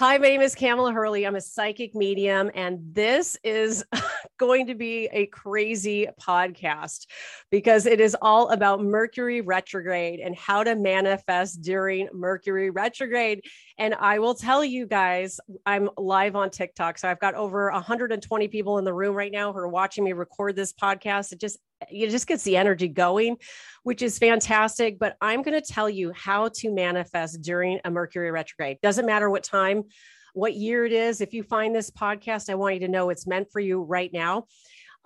Hi, my name is Kamela Hurley. I'm a psychic medium, and this is going to be a crazy podcast because it is all about Mercury retrograde and how to manifest during Mercury retrograde. And I will tell you guys, I'm live on TikTok. So I've got over 120 people in the room right now who are watching me record this podcast. It just it just gets the energy going, which is fantastic. But I'm going to tell you how to manifest during a Mercury retrograde. Doesn't matter what time, what year it is. If you find this podcast, I want you to know it's meant for you right now.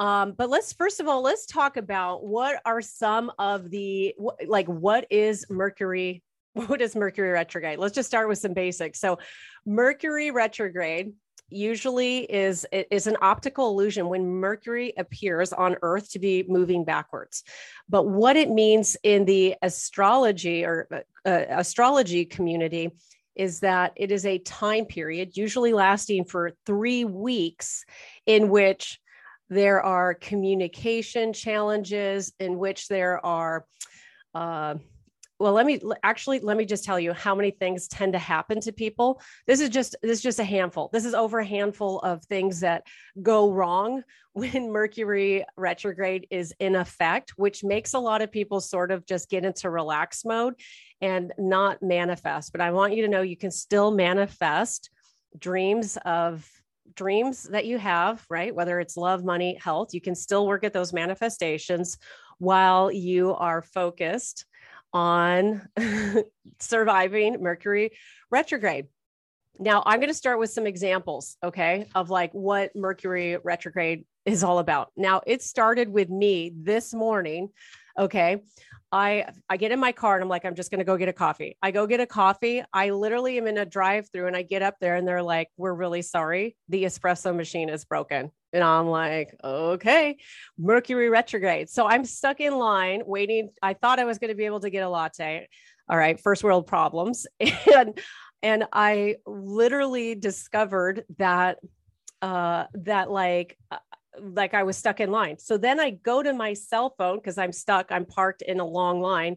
Um, but let's first of all, let's talk about what are some of the like what is Mercury? What is Mercury retrograde? Let's just start with some basics. So, Mercury retrograde usually is is an optical illusion when mercury appears on earth to be moving backwards but what it means in the astrology or uh, uh, astrology community is that it is a time period usually lasting for 3 weeks in which there are communication challenges in which there are uh, well let me actually let me just tell you how many things tend to happen to people. This is just this is just a handful. This is over a handful of things that go wrong when mercury retrograde is in effect which makes a lot of people sort of just get into relax mode and not manifest. But i want you to know you can still manifest dreams of dreams that you have right? Whether it's love money health you can still work at those manifestations while you are focused on surviving Mercury retrograde. Now, I'm going to start with some examples, okay, of like what Mercury retrograde is all about. Now, it started with me this morning, okay. I I get in my car and I'm like I'm just going to go get a coffee. I go get a coffee. I literally am in a drive-through and I get up there and they're like, "We're really sorry. The espresso machine is broken." And I'm like, okay, Mercury retrograde. So I'm stuck in line waiting. I thought I was going to be able to get a latte. All right, first world problems. And and I literally discovered that uh that like uh, like I was stuck in line. So then I go to my cell phone because I'm stuck, I'm parked in a long line.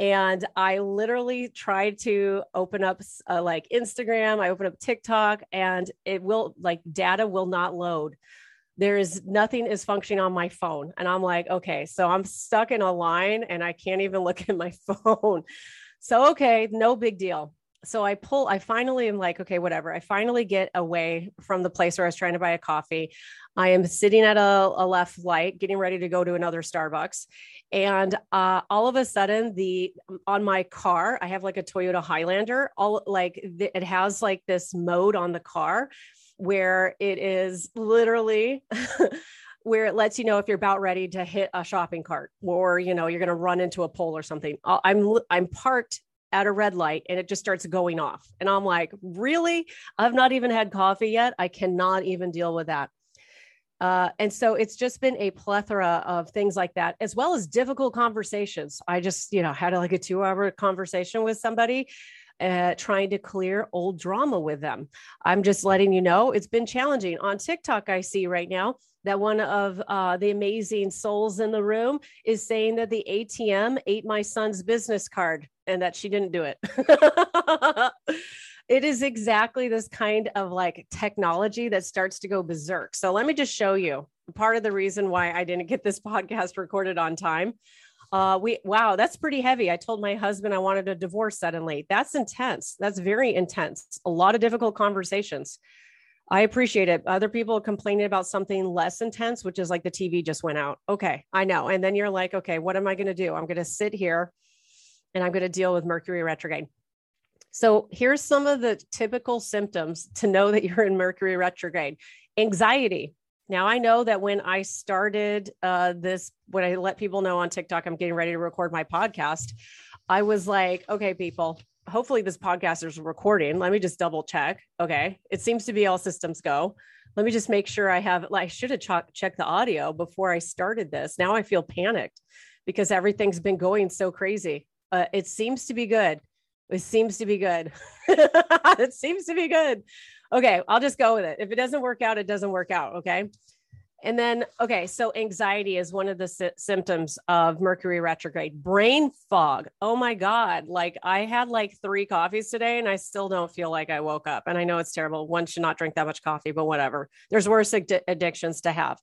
And I literally tried to open up uh, like Instagram, I open up TikTok, and it will like data will not load there is nothing is functioning on my phone. And i'm like okay so i'm stuck in a line and i can't even look at my phone. So okay no big deal. So i pull i finally am like okay whatever. I finally get away from the place where i was trying to buy a coffee. I am sitting at a, a left light getting ready to go to another starbucks. And uh, all of a sudden the on my car i have like a toyota highlander. All like it has like this mode on the car where it is literally where it lets you know if you're about ready to hit a shopping cart or you know you're going to run into a pole or something. I'm i'm parked at a red light and it just starts going off. And i'm like really? I've not even had coffee yet? I cannot even deal with that. Uh, and so it's just been a plethora of things like that, as well as difficult conversations. I just, you know, had like a two hour conversation with somebody uh, trying to clear old drama with them. I'm just letting you know it's been challenging. On TikTok, I see right now that one of uh, the amazing souls in the room is saying that the ATM ate my son's business card and that she didn't do it. it is exactly this kind of like technology that starts to go berserk. So let me just show you part of the reason why I didn't get this podcast recorded on time uh, we wow, that's pretty heavy. I told my husband I wanted a divorce suddenly. That's intense. That's very intense. A lot of difficult conversations. I appreciate it. Other people complaining about something less intense, which is like the TV just went out. Okay, I know. And then you're like, okay, what am I going to do? I'm going to sit here and I'm going to deal with Mercury retrograde. So here's some of the typical symptoms to know that you're in Mercury retrograde anxiety, now I know that when I started uh, this, when I let people know on TikTok, I'm getting ready to record my podcast, I was like, okay, people, hopefully this podcast is recording. Let me just double check. Okay. It seems to be all systems go. Let me just make sure I have, I should have ch- checked the audio before I started this. Now I feel panicked because everything's been going so crazy. Uh, it seems to be good. It seems to be good. it seems to be good okay, I'll just go with it. If it doesn't work out, it doesn't work out. Okay. And then, okay, so anxiety is one of the sy- symptoms of Mercury retrograde. Brain fog. Oh my God. Like I had like three coffees today and I still don't feel like I woke up. And I know it's terrible. One should not drink that much coffee, but whatever. There's worse ad- addictions to have.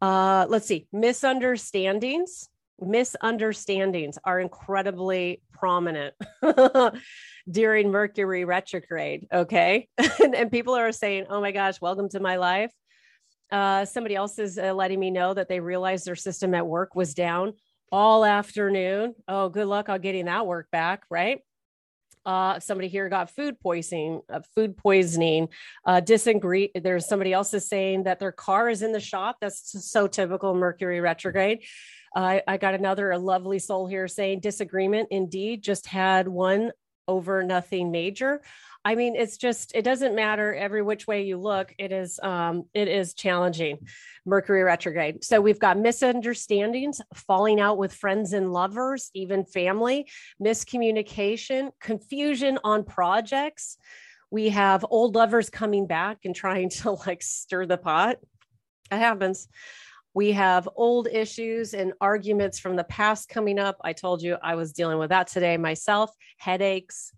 Uh, let's see, misunderstandings. Misunderstandings are incredibly prominent during Mercury retrograde. Okay. and, and people are saying, oh my gosh, welcome to my life uh, somebody else is uh, letting me know that they realized their system at work was down all afternoon. Oh, good luck on getting that work back, right? Uh, somebody here got food poisoning, uh, food poisoning, uh, disagree. There's somebody else is saying that their car is in the shop. That's so typical Mercury retrograde. I got another lovely soul here saying disagreement. Indeed, just had one over nothing major. I mean, it's just it doesn't matter every which way you look. It is um, it is challenging. Mercury retrograde. So we've got misunderstandings, falling out with friends and lovers, even family, miscommunication, confusion on projects. We have old lovers coming back and trying to like stir the pot. That happens. We have old issues and arguments from the past coming up. I told you I was dealing with that today myself, headaches,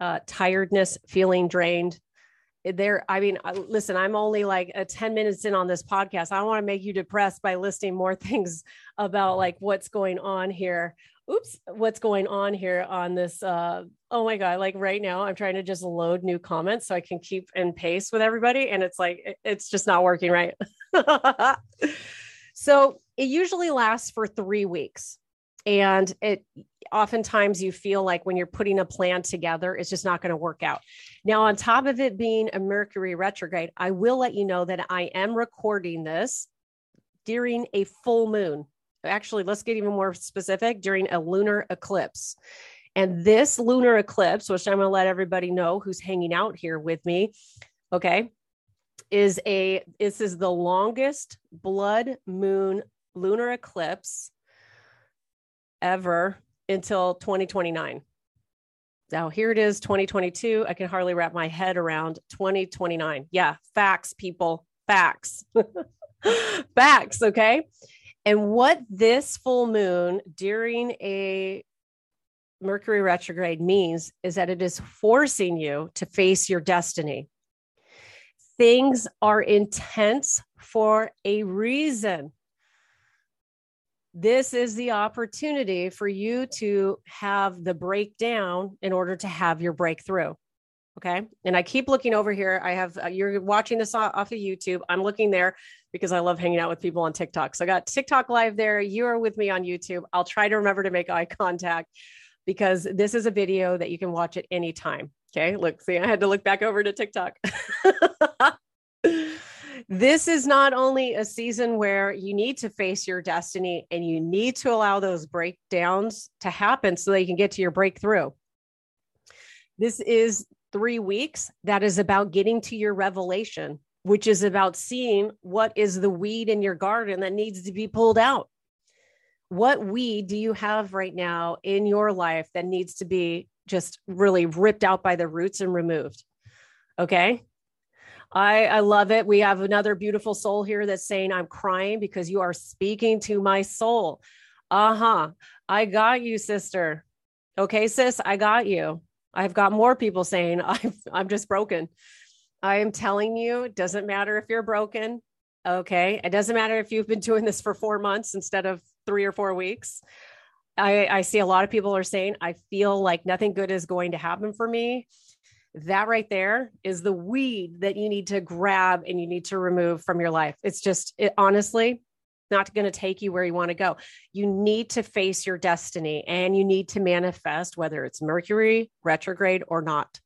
uh, tiredness, feeling drained. There, I mean, listen, I'm only like a 10 minutes in on this podcast. I don't want to make you depressed by listing more things about like what's going on here. Oops, what's going on here on this? Uh, oh my God, like right now, I'm trying to just load new comments so I can keep in pace with everybody. And it's like, it's just not working right. so it usually lasts for three weeks and it oftentimes you feel like when you're putting a plan together it's just not going to work out now on top of it being a mercury retrograde i will let you know that i am recording this during a full moon actually let's get even more specific during a lunar eclipse and this lunar eclipse which i'm going to let everybody know who's hanging out here with me okay is a this is the longest blood moon lunar eclipse ever until 2029. Now, here it is 2022. I can hardly wrap my head around 2029. Yeah, facts, people, facts. facts, okay? And what this full moon during a Mercury retrograde means is that it is forcing you to face your destiny. Things are intense for a reason this is the opportunity for you to have the breakdown in order to have your breakthrough. Okay. And I keep looking over here. I have, uh, you're watching this off, of YouTube. I'm looking there because I love hanging out with people on TikTok. So I got TikTok live there. You are with me on YouTube. I'll try to remember to make eye contact because this is a video that you can watch at any time. Okay. Look, see, I had to look back over to TikTok. this is not only a season where you need to face your destiny and you need to allow those breakdowns to happen so that you can get to your breakthrough. This is three weeks that is about getting to your revelation, which is about seeing what is the weed in your garden that needs to be pulled out. What weed do you have right now in your life that needs to be just really ripped out by the roots and removed? Okay. I, I love it. We have another beautiful soul here that's saying, I'm crying because you are speaking to my soul. Uh huh. I got you, sister. Okay, sis, I got you. I've got more people saying, I'm, I'm just broken. I am telling you, it doesn't matter if you're broken. Okay. It doesn't matter if you've been doing this for four months instead of three or four weeks. I, I see a lot of people are saying, I feel like nothing good is going to happen for me that right there is the weed that you need to grab and you need to remove from your life. It's just, it, honestly, not going to take you where you want to go. You need to face your destiny and you need to manifest, whether it's Mercury retrograde or not.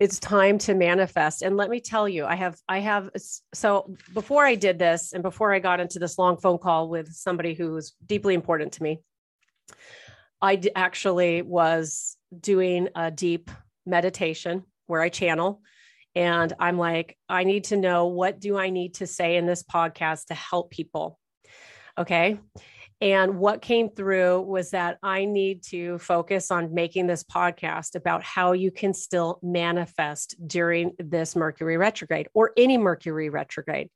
It's time to manifest. And let me tell you, I have, I have, so before I did this and before I got into this long phone call with somebody who was deeply important to me, I actually was doing a deep meditation where I channel. And I'm like, I need to know what do I need to say in this podcast to help people. Okay. And what came through was that I need to focus on making this podcast about how you can still manifest during this Mercury retrograde or any Mercury retrograde.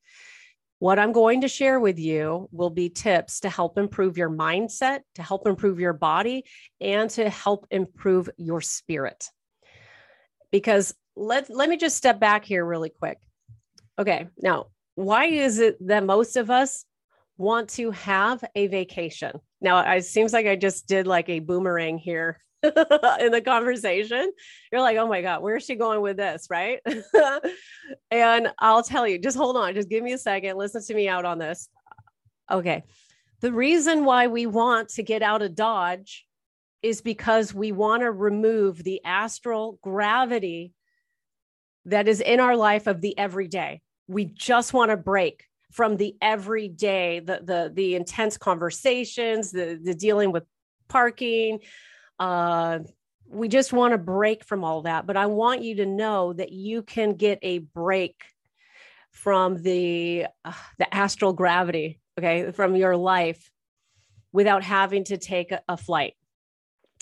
What I'm going to share with you will be tips to help improve your mindset, to help improve your body, and to help improve your spirit. Because let, let me just step back here really quick. Okay, now, why is it that most of us want to have a vacation. Now, it seems like I just did like a boomerang here in the conversation. You're like, oh my God, where's she going with this? Right. and I'll tell you, just hold on, just give me a second, listen to me out on this. Okay. The reason why we want to get out of Dodge is because we want to remove the astral gravity that is in our life of the everyday. We just want to break from the everyday, the the the intense conversations, the the dealing with parking. Uh, we just want to break from all that. But I want you to know that you can get a break from the uh, the astral gravity, okay, from your life without having to take a, a flight.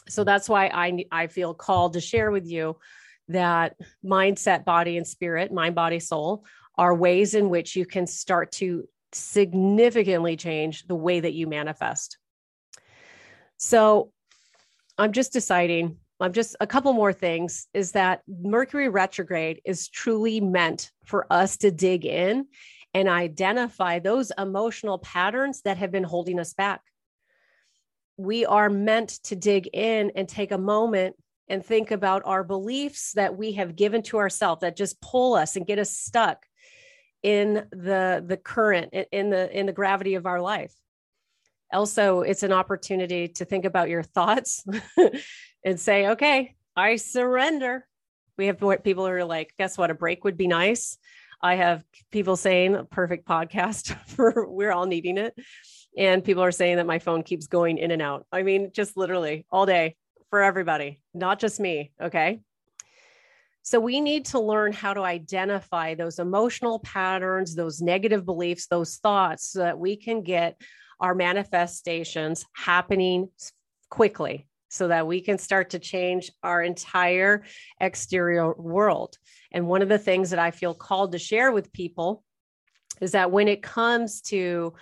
So that's why I I feel called to share with you that mindset, body, and spirit, mind, body, soul are ways in which you can start to significantly change the way that you manifest. So I'm just deciding, I'm just a couple more things is that Mercury retrograde is truly meant for us to dig in and identify those emotional patterns that have been holding us back. We are meant to dig in and take a moment and think about our beliefs that we have given to ourselves that just pull us and get us stuck in the the current in the in the gravity of our life. Also it's an opportunity to think about your thoughts and say okay i surrender. We have people who are like guess what? A break would be nice. I have people saying perfect podcast for we're all needing it. And people are saying that my phone keeps going in and out. I mean just literally all day for everybody not just me okay so we need to learn how to identify those emotional patterns, those negative beliefs, those thoughts so that we can get our manifestations happening quickly so that we can start to change our entire exterior world. And one of the things that I feel called to share with people is that when it comes to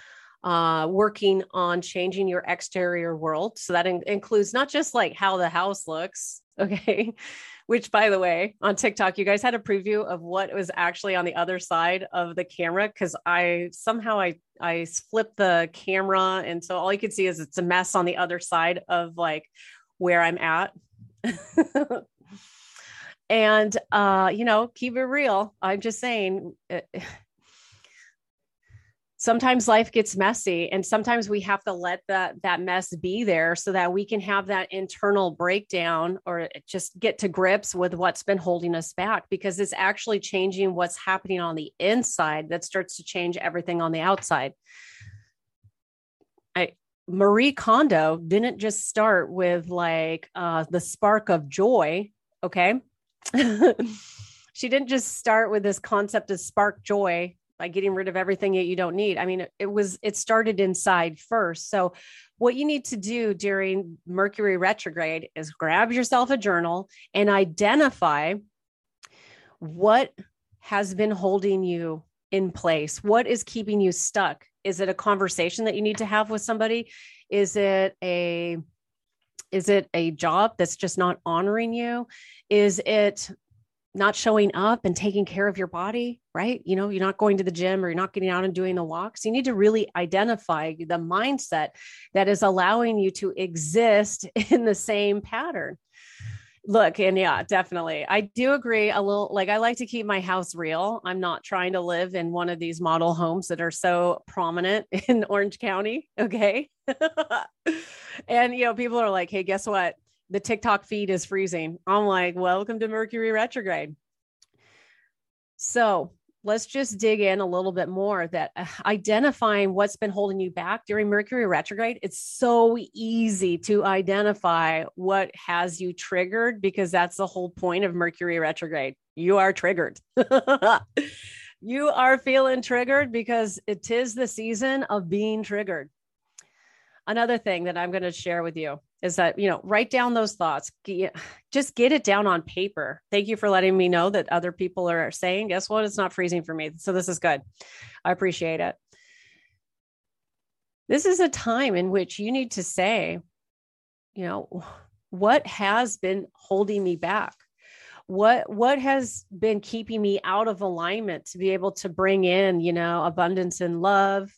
uh, working on changing your exterior world, so that in- includes not just like how the house looks, okay, which by the way, on TikTok, you guys had a preview of what was actually on the other side of the camera because I somehow I I flipped the camera and so all you can see is it's a mess on the other side of like where I'm at. and uh, you know, keep it real. I'm just saying eh, sometimes life gets messy and sometimes we have to let that that mess be there so that we can have that internal breakdown or just get to grips with what's been holding us back because it's actually changing what's happening on the inside that starts to change everything on the outside I, Marie Kondo didn't just start with like uh, the spark of joy, okay? she didn't just start with this concept of spark joy by getting rid of everything that you don't need. I mean, it was, it started inside first. So, what you need to do during Mercury retrograde is grab yourself a journal and identify what has been holding you in place. What is keeping you stuck? Is it a conversation that you need to have with somebody? Is it a is it a job that's just not honoring you? Is it not showing up and taking care of your body, right? You know, you're not going to the gym or you're not getting out and doing the walks. You need to really identify the mindset that is allowing you to exist in the same pattern. Look, and yeah, definitely. I do agree a little like I like to keep my house real. I'm not trying to live in one of these model homes that are so prominent in Orange County. Okay. and, you know, people are like, hey, guess what? The TikTok feed is freezing. I'm like, welcome to Mercury retrograde. So let's just dig in a little bit more that uh, identifying what's been holding you back during Mercury retrograde, it's so easy to identify what has you triggered because that's the whole point of Mercury retrograde. You are triggered. you are feeling triggered because it is the season of being triggered another thing that I'm going to share with you is that, you know, write down those thoughts. Just get it down on paper. Thank you for letting me know that other people are saying, guess what? It's not freezing for me. So this is good. I appreciate it. This is a time in which you need to say, you know, what has been holding me back? What what has been keeping me out of alignment to be able to bring in, you know, abundance and love,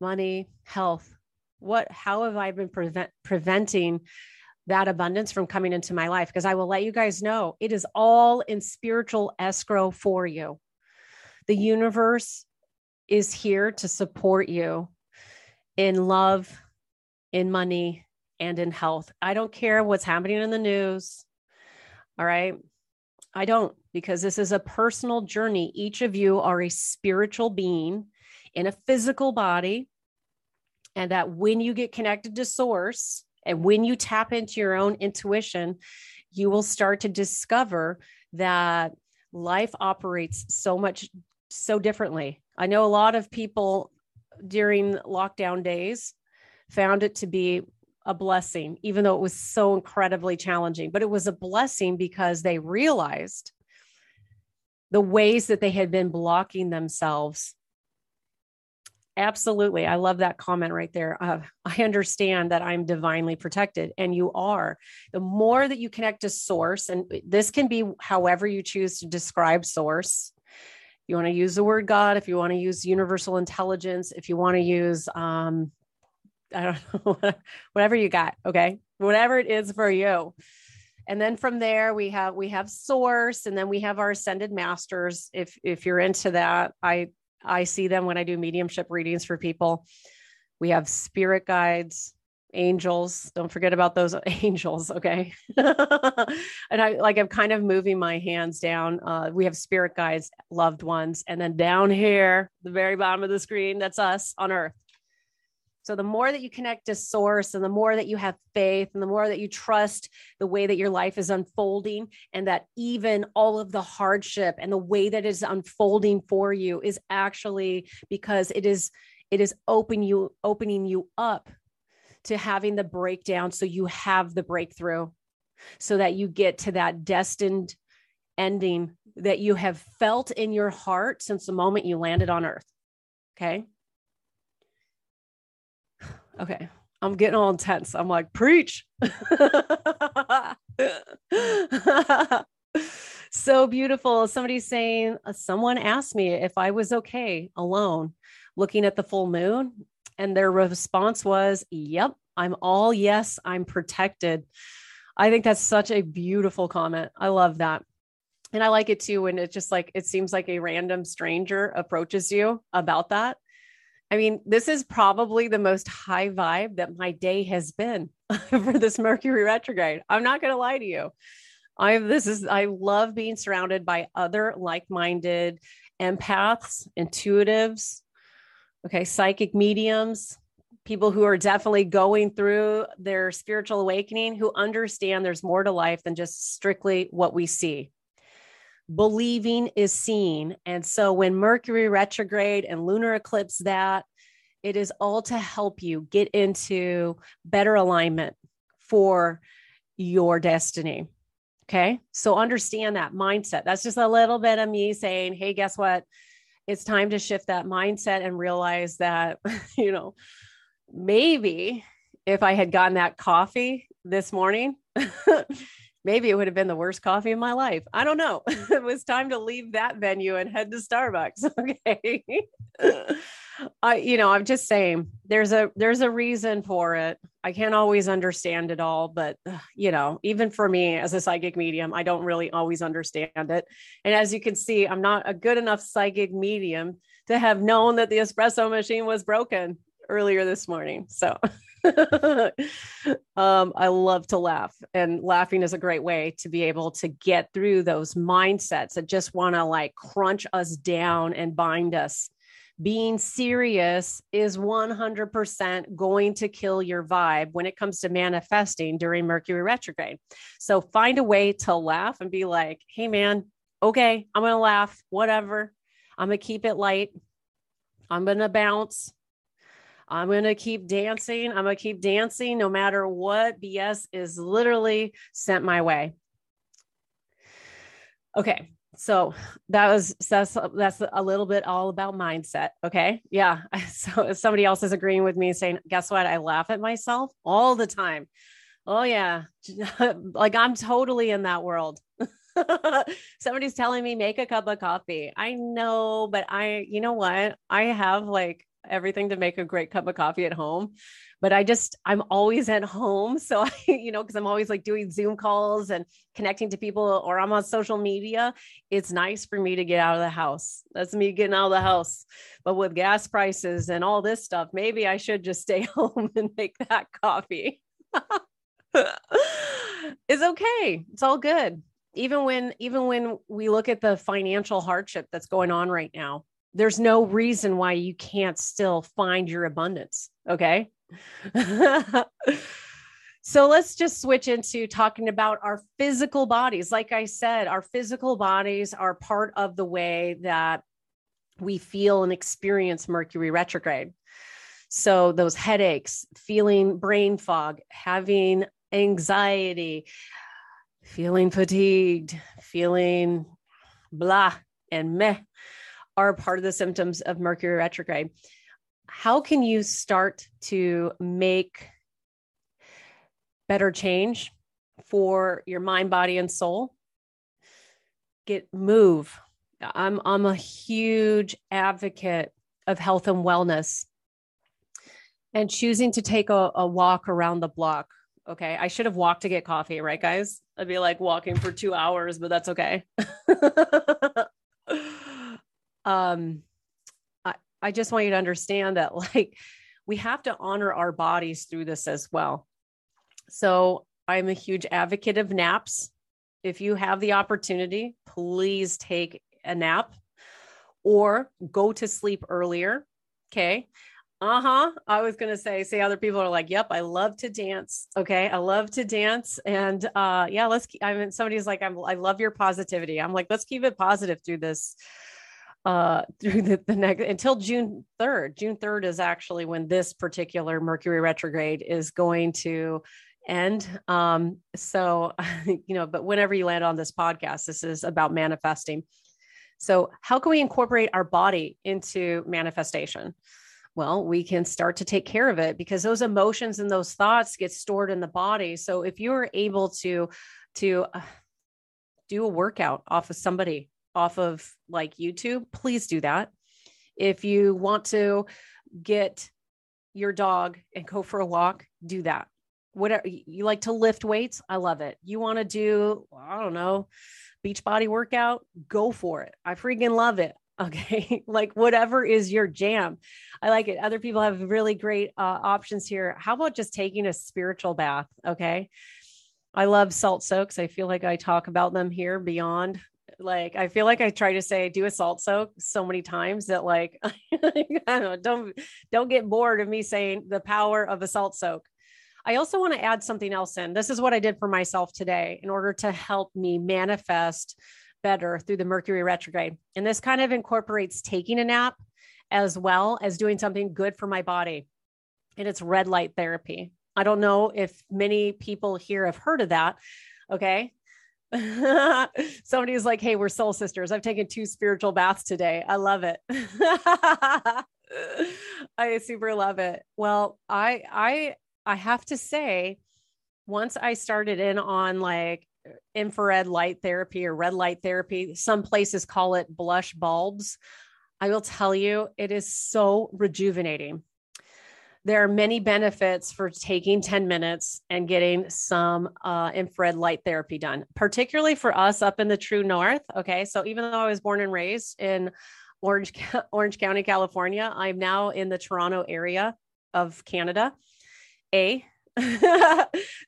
money, health, what how have i been prevent, preventing that abundance from coming into my life? Because i will let you guys know it is all in spiritual escrow for you. The universe is here to support you in love in money and in health. I don't care what's happening in the news all right? I don't because this is a personal journey. Each of you are a spiritual being in a physical body and that when you get connected to source and when you tap into your own intuition, you will start to discover that life operates so much so differently. I know a lot of people during lockdown days found it to be a blessing, even though it was so incredibly challenging. But it was a blessing because they realized the ways that they had been blocking themselves Absolutely. I love that comment right there. Uh, I understand that I'm divinely protected, and you are. The more that you connect to source, and this can be however you choose to describe source. You want to use the word God, if you want to use universal intelligence, if you want to use, um, I don't know, whatever you got. Okay. Whatever it is for you. And then from there we have we have source and then we have our ascended masters if if you're into that I I see them when I do mediumship readings for people. We have spirit guides, angels. Don't forget about those angels, okay? and I like I'm kind of moving my hands down. Uh, we have spirit guides, loved ones, and then down here, the very bottom of the screen, that's us on earth. So the more that you connect to source and the more that you have faith and the more that you trust the way that your life is unfolding and that even all of the hardship and the way that is unfolding for you is actually because it is it is open you opening you up to having the breakdown so you have the breakthrough so that you get to that destined ending that you have felt in your heart since the moment you landed on earth okay Okay. I'm getting all intense. I'm like, preach. so beautiful. Somebody's saying, uh, someone asked me if I was okay alone looking at the full moon. And their response was, yep, I'm all yes, I'm protected. I think that's such a beautiful comment. I love that. And I like it too when it just like, it seems like a random stranger approaches you about that I mean, this is probably the most high vibe that my day has been for this Mercury retrograde. I'm not going to lie to you. I this is I love being surrounded by other like-minded empaths, intuitives, okay, psychic mediums, people who are definitely going through their spiritual awakening who understand there's more to life than just strictly what we see believing is seen. And so when Mercury retrograde and lunar eclipse that, it is all to help you get into better alignment for your destiny. Okay. So understand that mindset. That's just a little bit of me saying, hey, guess what? It's time to shift that mindset and realize that, you know, maybe if I had gotten that coffee this morning, maybe it would have been the worst coffee of my life. I don't know. it was time to leave that venue and head to Starbucks. Okay. I, you know, I'm just saying there's a there's a reason for it. I can't always understand it all, but you know, even for me as a psychic medium, I don't really always understand it. And as you can see, I'm not a good enough psychic medium to have known that the espresso machine was broken earlier this morning. So um, I love to laugh, and laughing is a great way to be able to get through those mindsets that just want to like crunch us down and bind us. Being serious is 100% going to kill your vibe when it comes to manifesting during Mercury retrograde. So find a way to laugh and be like, hey, man, okay, I'm going to laugh, whatever. I'm going to keep it light. I'm going to bounce. I'm going to keep dancing. I'm going to keep dancing no matter what BS is literally sent my way. Okay. So that was that's that's a little bit all about mindset. Okay. Yeah. So if somebody else is agreeing with me saying, guess what? I laugh at myself all the time. Oh yeah. like I'm totally in that world. Somebody's telling me make a cup of coffee. I know, but I, you know what? I have like everything to make a great cup of coffee at home but i just i'm always at home. So i you know because i'm always like doing zoom calls and connecting to people or i'm on social media it's nice for me to get out of the house. That's me getting out of the house. But with gas prices and all this stuff maybe i should just stay home and make that coffee. It's okay. It's all good. Even when even when we look at the financial hardship that's going on right now there's no reason why you can't still find your abundance okay? So let's just switch into talking about our physical bodies. Like i said our physical bodies are part of the way that we feel and experience mercury retrograde. So those headaches feeling brain fog having anxiety feeling fatigued, feeling blah and meh are part of the symptoms of Mercury retrograde. How can you start to make better change for your mind, body, and soul? Get move. I'm I'm a huge advocate of health and wellness and choosing to take a, a walk around the block Okay. I should have walked to get coffee, right, guys? I'd be like walking for two hours, but that's okay. um, I, I just want you to understand that, like, we have to honor our bodies through this as well. So I'm a huge advocate of naps. If you have the opportunity, please take a nap or go to sleep earlier. Okay uh-huh i was going to say say other people are like yep i love to dance okay i love to dance and uh yeah let's keep, i mean somebody's like I'm, i love your positivity i'm like let's keep it positive through this uh through the, the next until june 3rd june 3rd is actually when this particular mercury retrograde is going to end. Um so you know but whenever you land on this podcast this is about manifesting. So how can we incorporate our body into manifestation? Well, we can start to take care of it because those emotions and those thoughts get stored in the body. So if you're able to to uh, do a workout off of somebody off of like YouTube, please do that. If you want to get your dog and go for a walk, do that. Whatever you like to lift weights, I love it. You want to do, I don't know, beach body workout, go for it. I freaking love it. Okay. like whatever is your jam. I like it. Other people have really great uh, options here. How about just taking a spiritual bath? Okay. I love salt soaks. I feel like I talk about them here beyond. Like I feel like I try to say do a salt soak so many times that like I don't don't don't get bored of me saying the power of a salt soak. I also want to add something else in. This is what I did for myself today in order to help me manifest better through the Mercury retrograde. And this kind of incorporates taking a nap as well as doing something good for my body. And it's red light therapy. I don't know if many people here have heard of that. Okay. Somebody's like, hey, we're soul sisters. I've taken two spiritual baths today. I love it. I super love it. Well, I I I have to say, once I started in on like infrared light therapy or red light therapy. Some places call it blush bulbs. I will tell you, it is so rejuvenating. There are many benefits for taking 10 minutes and getting some uh, infrared light therapy done, particularly for us up in the true north. Okay. So even though I was born and raised in Orange, Orange County, California, I'm now in the Toronto area of Canada. A.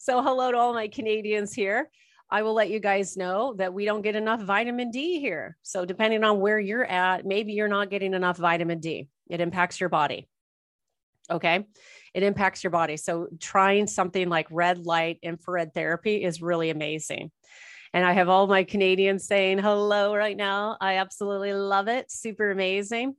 so hello to all my Canadians here. I will let you guys know that we don't get enough vitamin D here. So, depending on where you're at, maybe you're not getting enough vitamin D. It impacts your body. Okay. It impacts your body. So, trying something like red light infrared therapy is really amazing. And I have all my Canadians saying hello right now. I absolutely love it. Super amazing.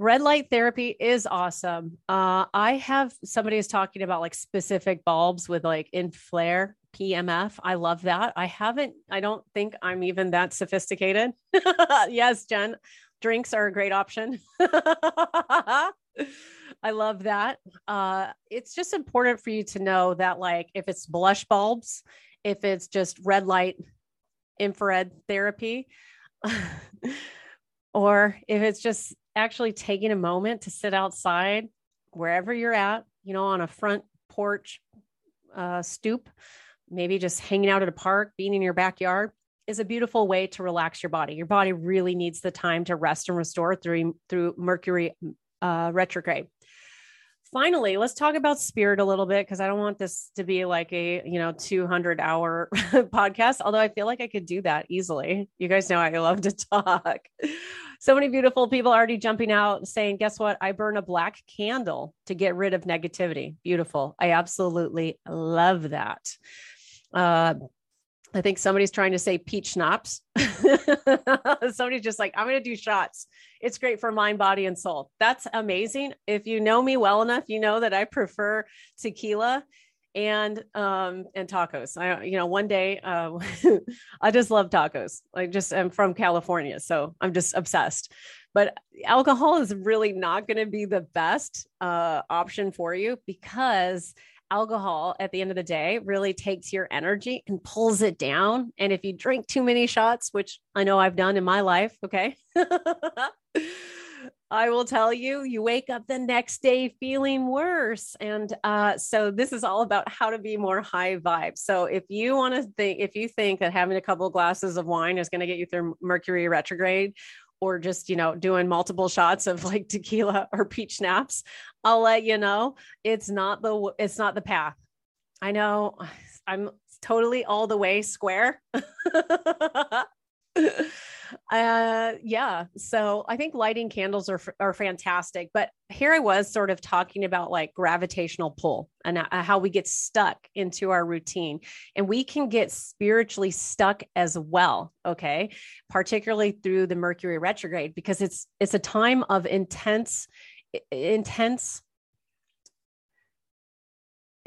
red light therapy is awesome. Uh, I have somebody is talking about like specific bulbs with like in flare PMF. I love that. I haven't, I don't think I'm even that sophisticated. yes, Jen, drinks are a great option. I love that. Uh, it's just important for you to know that, like, if it's blush bulbs, if it's just red light infrared therapy, or if it's just actually taking a moment to sit outside wherever you're at, you know, on a front porch uh, stoop, maybe just hanging out at a park, being in your backyard is a beautiful way to relax your body. Your body really needs the time to rest and restore through through Mercury uh, retrograde. Finally let's talk about spirit a little bit because i don't want this to be like a you know 200 hour podcast although i feel like i could do that easily. You guys know i love to talk. So many beautiful people already jumping out saying guess what? I burn a black candle to get rid of negativity. Beautiful. I absolutely love that. Uh, I think somebody's trying to say peach schnapps. somebody's just like, I'm going to do shots. It's great for mind, body, and soul. That's amazing. If you know me well enough, you know that I prefer tequila and um and tacos i you know one day uh i just love tacos like just i'm from california so i'm just obsessed but alcohol is really not going to be the best uh option for you because alcohol at the end of the day really takes your energy and pulls it down. And if you drink too many shots, which I know I've done in my life, okay, I will tell you, you wake up the next day feeling worse. And uh, so this is all about how to be more high vibe. So if you want to think, if you think that having a couple of glasses of wine is going to get you through Mercury retrograde, or just you know doing multiple shots of like tequila or peach schnapps i'll let you know it's not the it's not the path. I know i'm totally all the way square uh yeah so i think lighting candles are are fantastic but here i was sort of talking about like gravitational pull and uh, how we get stuck into our routine and we can get spiritually stuck as well okay? Particularly through the mercury retrograde because it's it's a time of intense intense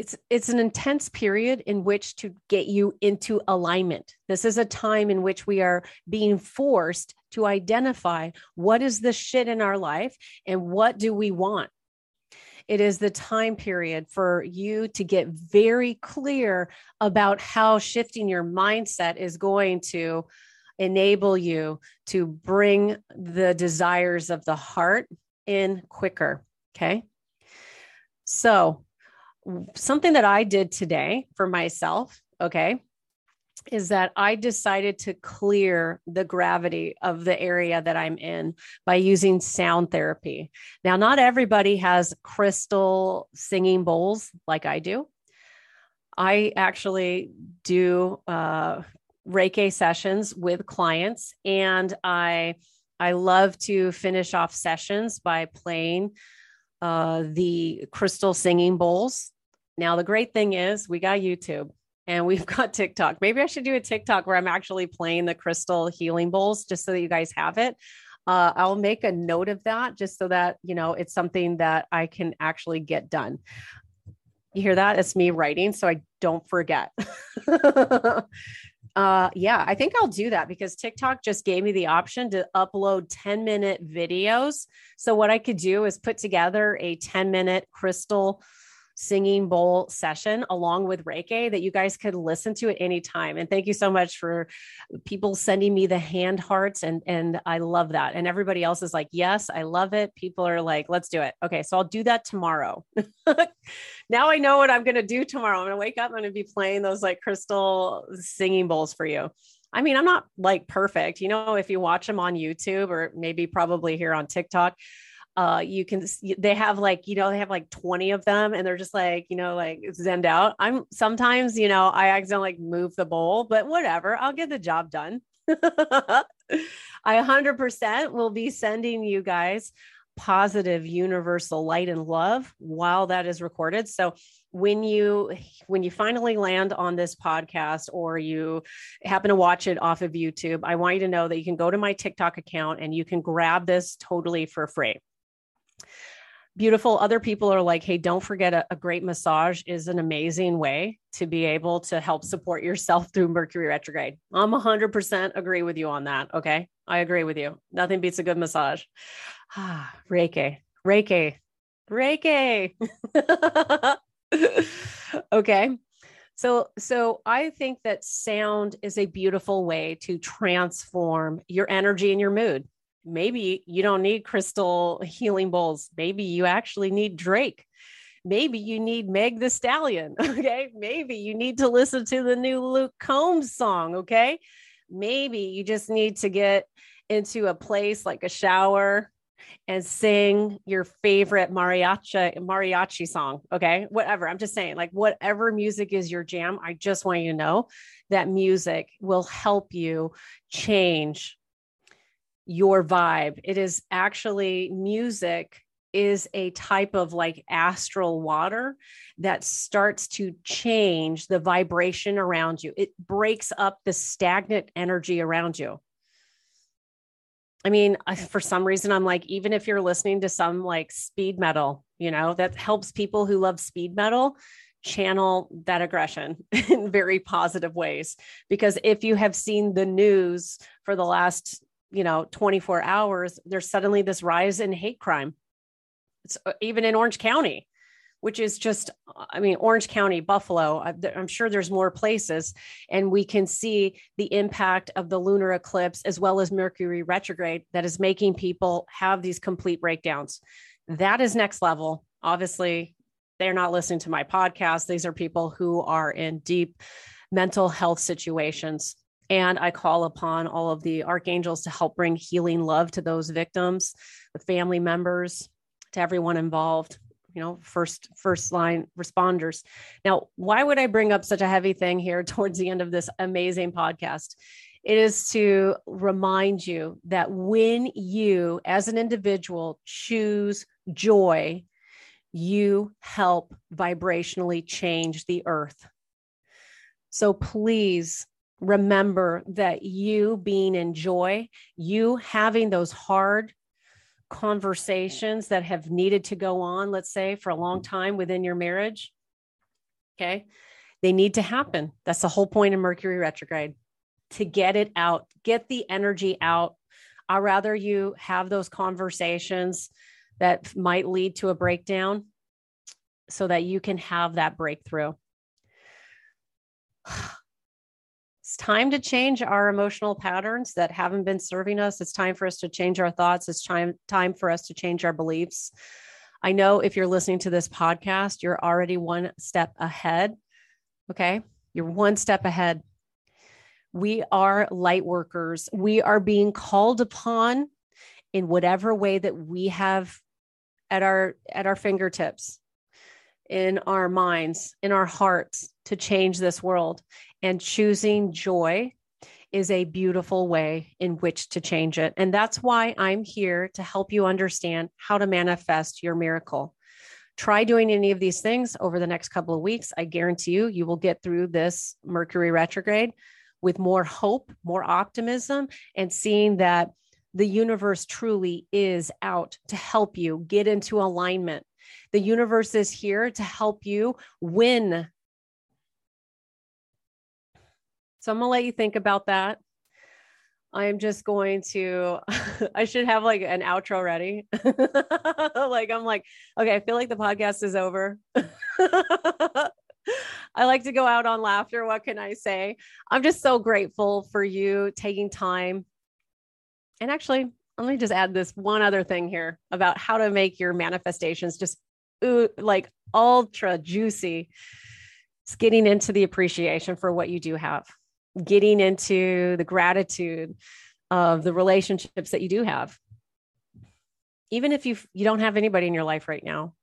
it's it's an intense period in which to get you into alignment. This is a time in which we are being forced to identify what is the shit in our life and what do we want. It is the time period for you to get very clear about how shifting your mindset is going to enable you to bring the desires of the heart in quicker okay? So something that I did today for myself, okay, is that I decided to clear the gravity of the area that I'm in by using sound therapy. Now, not everybody has crystal singing bowls like I do. I actually do uh, Reiki sessions with clients, and I I love to finish off sessions by playing uh, the crystal singing bowls. Now, the great thing is we got YouTube and we've got TikTok. Maybe I should do a TikTok where I'm actually playing the crystal healing bowls just so that you guys have it. Uh, I'll make a note of that just so that, you know, it's something that I can actually get done. You hear that? It's me writing, so I don't forget. uh yeah i think i'll do that because tiktok just gave me the option to upload 10 minute videos so what i could do is put together a 10 minute crystal singing bowl session along with Reiki that you guys could listen to at any time. And thank you so much for people sending me the hand hearts and and I love that. And everybody else is like, "Yes, I love it." People are like, "Let's do it." Okay, so I'll do that tomorrow. now I know what I'm going to do tomorrow. I'm going to wake up I'm going to be playing those like crystal singing bowls for you. I mean, I'm not like perfect. You know, if you watch them on YouTube or maybe probably here on TikTok, uh you can they have like you know they have like 20 of them and they're just like you know like zend out. I'm sometimes you know i accidentally like move the bowl but whatever i'll get the job done. I 100% will be sending you guys positive universal light and love while that is recorded. So when you when you finally land on this podcast or you happen to watch it off of youtube i want you to know that you can go to my tiktok account and you can grab this totally for free beautiful. Other people are like, hey, don't forget a, a, great massage is an amazing way to be able to help support yourself through Mercury retrograde. I'm 100% agree with you on that. Okay. I agree with you. Nothing beats a good massage. Ah, Reiki, Reiki, Reiki. okay. So, so I think that sound is a beautiful way to transform your energy and your mood maybe you don't need crystal healing bowls. Maybe you actually need Drake. Maybe you need Meg the Stallion. Okay. Maybe you need to listen to the new Luke Combs song. Okay. Maybe you just need to get into a place like a shower and sing your favorite mariachi mariachi song okay whatever i'm just saying like whatever music is your jam i just want you to know that music will help you change your vibe. It is actually music is a type of like astral water that starts to change the vibration around you. It breaks up the stagnant energy around you. I mean, for some reason, I'm like, even if you're listening to some like speed metal, you know, that helps people who love speed metal channel that aggression in very positive ways. Because if you have seen the news for the last you know 24 hours there's suddenly this rise in hate crime. It's uh, even in orange county which is just i mean orange county buffalo i'm sure there's more places and we can see the impact of the lunar eclipse as well as mercury retrograde that is making people have these complete breakdowns. That is next level. Obviously they're not listening to my podcast. These are people who are in deep mental health situations and I call upon all of the archangels to help bring healing love to those victims, the family members, to everyone involved you know first first line responders. Now why would i bring up such a heavy thing here towards the end of this amazing podcast? It is to remind you that when you as an individual choose joy you help vibrationally change the earth. So please remember that you being in joy, you having those hard conversations that have needed to go on, let's say for a long time within your marriage, okay, they need to happen. That's the whole point of Mercury retrograde to get it out, get the energy out. I'd rather you have those conversations that might lead to a breakdown so that you can have that breakthrough. It's time to change our emotional patterns that haven't been serving us. It's time for us to change our thoughts. It's time, time for us to change our beliefs. I know if you're listening to this podcast, you're already one step ahead. Okay. You're one step ahead. We are light workers. We are being called upon in whatever way that we have at our at our fingertips in our minds in our hearts to change this world and choosing joy is a beautiful way in which to change it. And that's why I'm here to help you understand how to manifest your miracle. Try doing any of these things over the next couple of weeks. I guarantee you, you will get through this Mercury retrograde with more hope, more optimism, and seeing that the universe truly is out to help you get into alignment. The universe is here to help you win so I'm going to let you think about that. I'm just going to, I should have like an outro ready. like, I'm like, okay, I feel like the podcast is over. I like to go out on laughter. What can I say? I'm just so grateful for you taking time. And actually, let me just add this one other thing here about how to make your manifestations just ooh, like ultra juicy. It's getting into the appreciation for what you do have getting into the gratitude of the relationships that you do have. Even if you you don't have anybody in your life right now,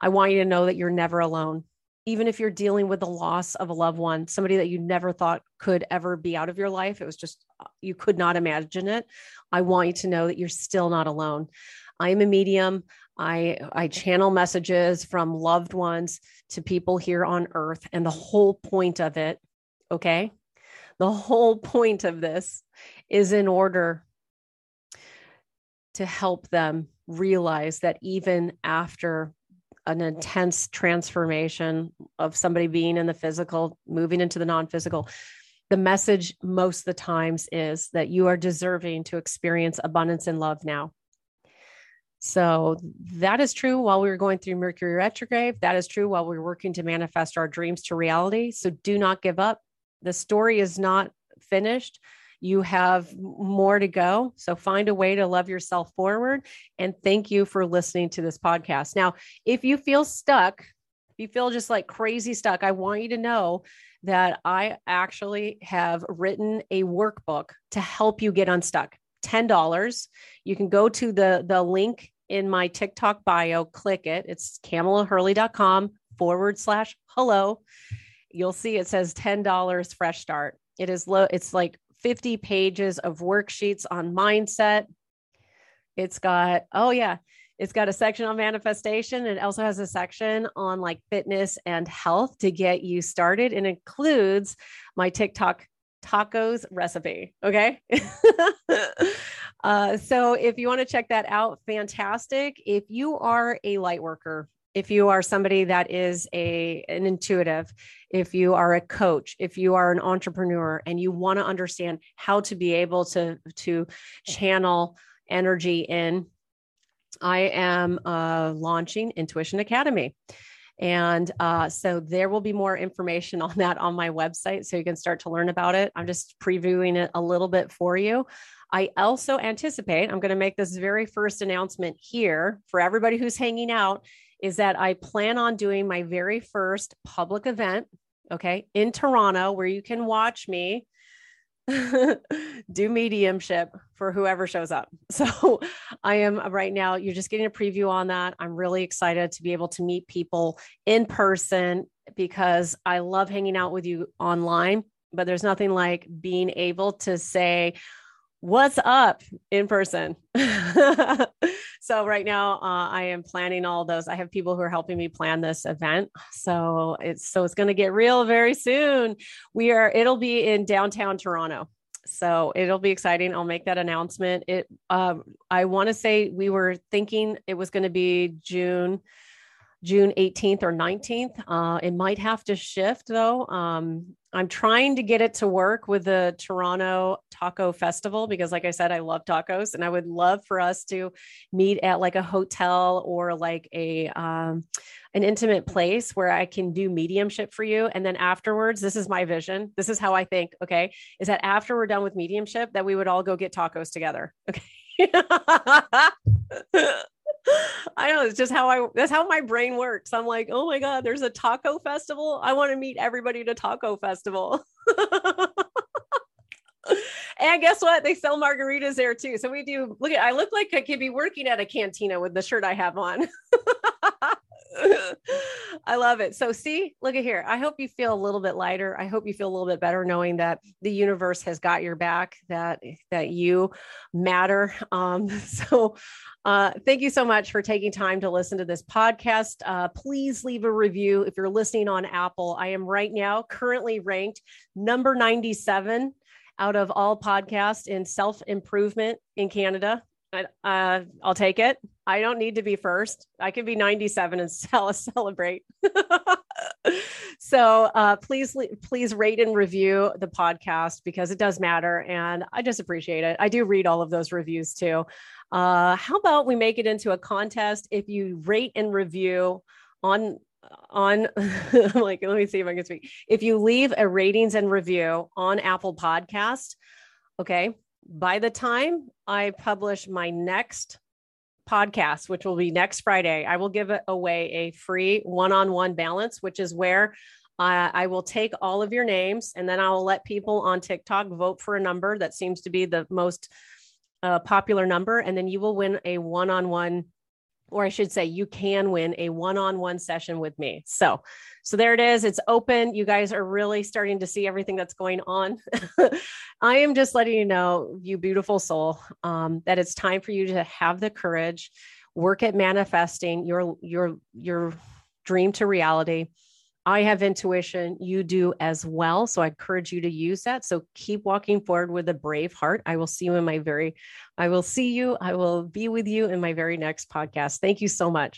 I want you to know that you're never alone. Even if you're dealing with the loss of a loved one, somebody that you never thought could ever be out of your life, it was just you could not imagine it. I want you to know that you're still not alone. I am a medium. I I channel messages from loved ones to people here on earth and the whole point of it, okay? The whole point of this is in order to help them realize that even after an intense transformation of somebody being in the physical, moving into the non physical, the message most of the times is that you are deserving to experience abundance and love now. So that is true while we were going through Mercury retrograde. That is true while we we're working to manifest our dreams to reality. So do not give up. The story is not finished. You have more to go. So find a way to love yourself forward. And thank you for listening to this podcast. Now, if you feel stuck, if you feel just like crazy stuck, I want you to know that I actually have written a workbook to help you get unstuck. $10. You can go to the, the link in my TikTok bio, click it. It's kamelahurley.com forward slash hello. You'll see it says $10 fresh start. It is low, it's like 50 pages of worksheets on mindset. It's got, oh yeah, it's got a section on manifestation. It also has a section on like fitness and health to get you started and includes my TikTok tacos recipe. Okay. uh, so if you want to check that out, fantastic. If you are a light worker, if you are somebody that is a an intuitive if you are a coach if you are an entrepreneur and you want to understand how to be able to to channel energy in i am uh, launching intuition academy. And uh, so there will be more information on that on my website so you can start to learn about it. I'm just previewing it a little bit for you. I also anticipate, I'm going to make this very first announcement here for everybody who's hanging out is that I plan on doing my very first public event, okay, in Toronto, where you can watch me do mediumship for whoever shows up. So I am right now, you're just getting a preview on that. I'm really excited to be able to meet people in person because I love hanging out with you online, but there's nothing like being able to say, What's up in person? so right now uh, I am planning all those. I have people who are helping me plan this event. So it's so it's going to get real very soon. We are it'll be in downtown Toronto. So it'll be exciting. I'll make that announcement. It um, I want to say we were thinking it was going to be June June 18th or 19th. Uh, it might have to shift though. Um, I'm trying to get it to work with the Toronto Taco Festival because, like I said, I love tacos and I would love for us to meet at like a hotel or like a, um, an intimate place where I can do mediumship for you. And then afterwards, this is my vision. This is how I think. Okay. Is that after we're done with mediumship, that we would all go get tacos together. Okay. I know it's just how I that's how my brain works. I'm like, oh my God, there's a taco festival. I want to meet everybody at a taco festival. and guess what? They sell margaritas there too. So we do look at I look like I could be working at a cantina with the shirt I have on. I love it. So see, look at here. I hope you feel a little bit lighter. I hope you feel a little bit better knowing that the universe has got your back, that that you matter. Um, so uh, thank you so much for taking time to listen to this podcast. Uh, please leave a review if you're listening on Apple. I am right now currently ranked number 97 out of all podcasts in self improvement in Canada. Uh, I'll take it. I don't need to be first. I can be 97 and celebrate. so uh, please, please rate and review the podcast because it does matter, and I just appreciate it. I do read all of those reviews too. Uh, how about we make it into a contest? If you rate and review on on like let me see if I can speak. If you leave a ratings and review on Apple Podcast, okay, by the time I publish my next podcast, which will be next Friday, I will give away a free one on one balance, which is where uh, I will take all of your names and then I will let people on TikTok vote for a number that seems to be the most uh, popular number. And then you will win a one on one or I should say, you can win a one-on-one session with me. So, so there it is. It's open. You guys are really starting to see everything that's going on. I am just letting you know, you beautiful soul, um, that it's time for you to have the courage, work at manifesting your your your dream to reality. I have intuition. You do as well. So I encourage you to use that. So keep walking forward with a brave heart. I will see you in my very, I will see you. I will be with you in my very next podcast. Thank you so much.